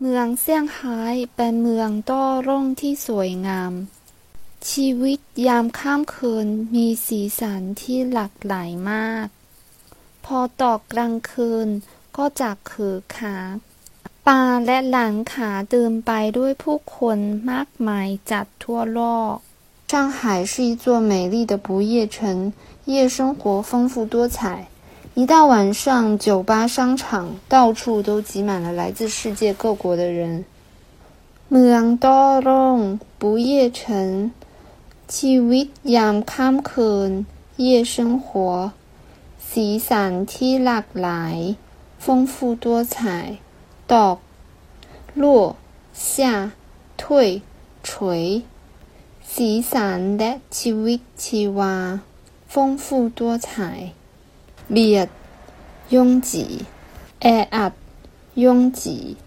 เมืองเซี่ยงไฮ้เป็นเมืองต้อร่งที่สวยงาม ชีวิตยามค่ำคืนมีสีสันที่หลากหลายมาก พอตกกลางคืนก็จะคือคักป่าและหลังขาเดิมไปด้วยผู้คนมากมายจากทั่วโลก上海是一座美丽的不夜城，夜生活丰富多彩。 一到晚上，酒吧、商场到处都挤满了来自世界各国的人。เมืองต้อร่ง不夜城，ชีวิตยามค่ำคืน夜生活，สีสันที่หลากหลาย丰富多彩。ตก落下退垂，สีสันและชีวิตชีวา丰富多彩。 每日拥挤，压抑，拥挤。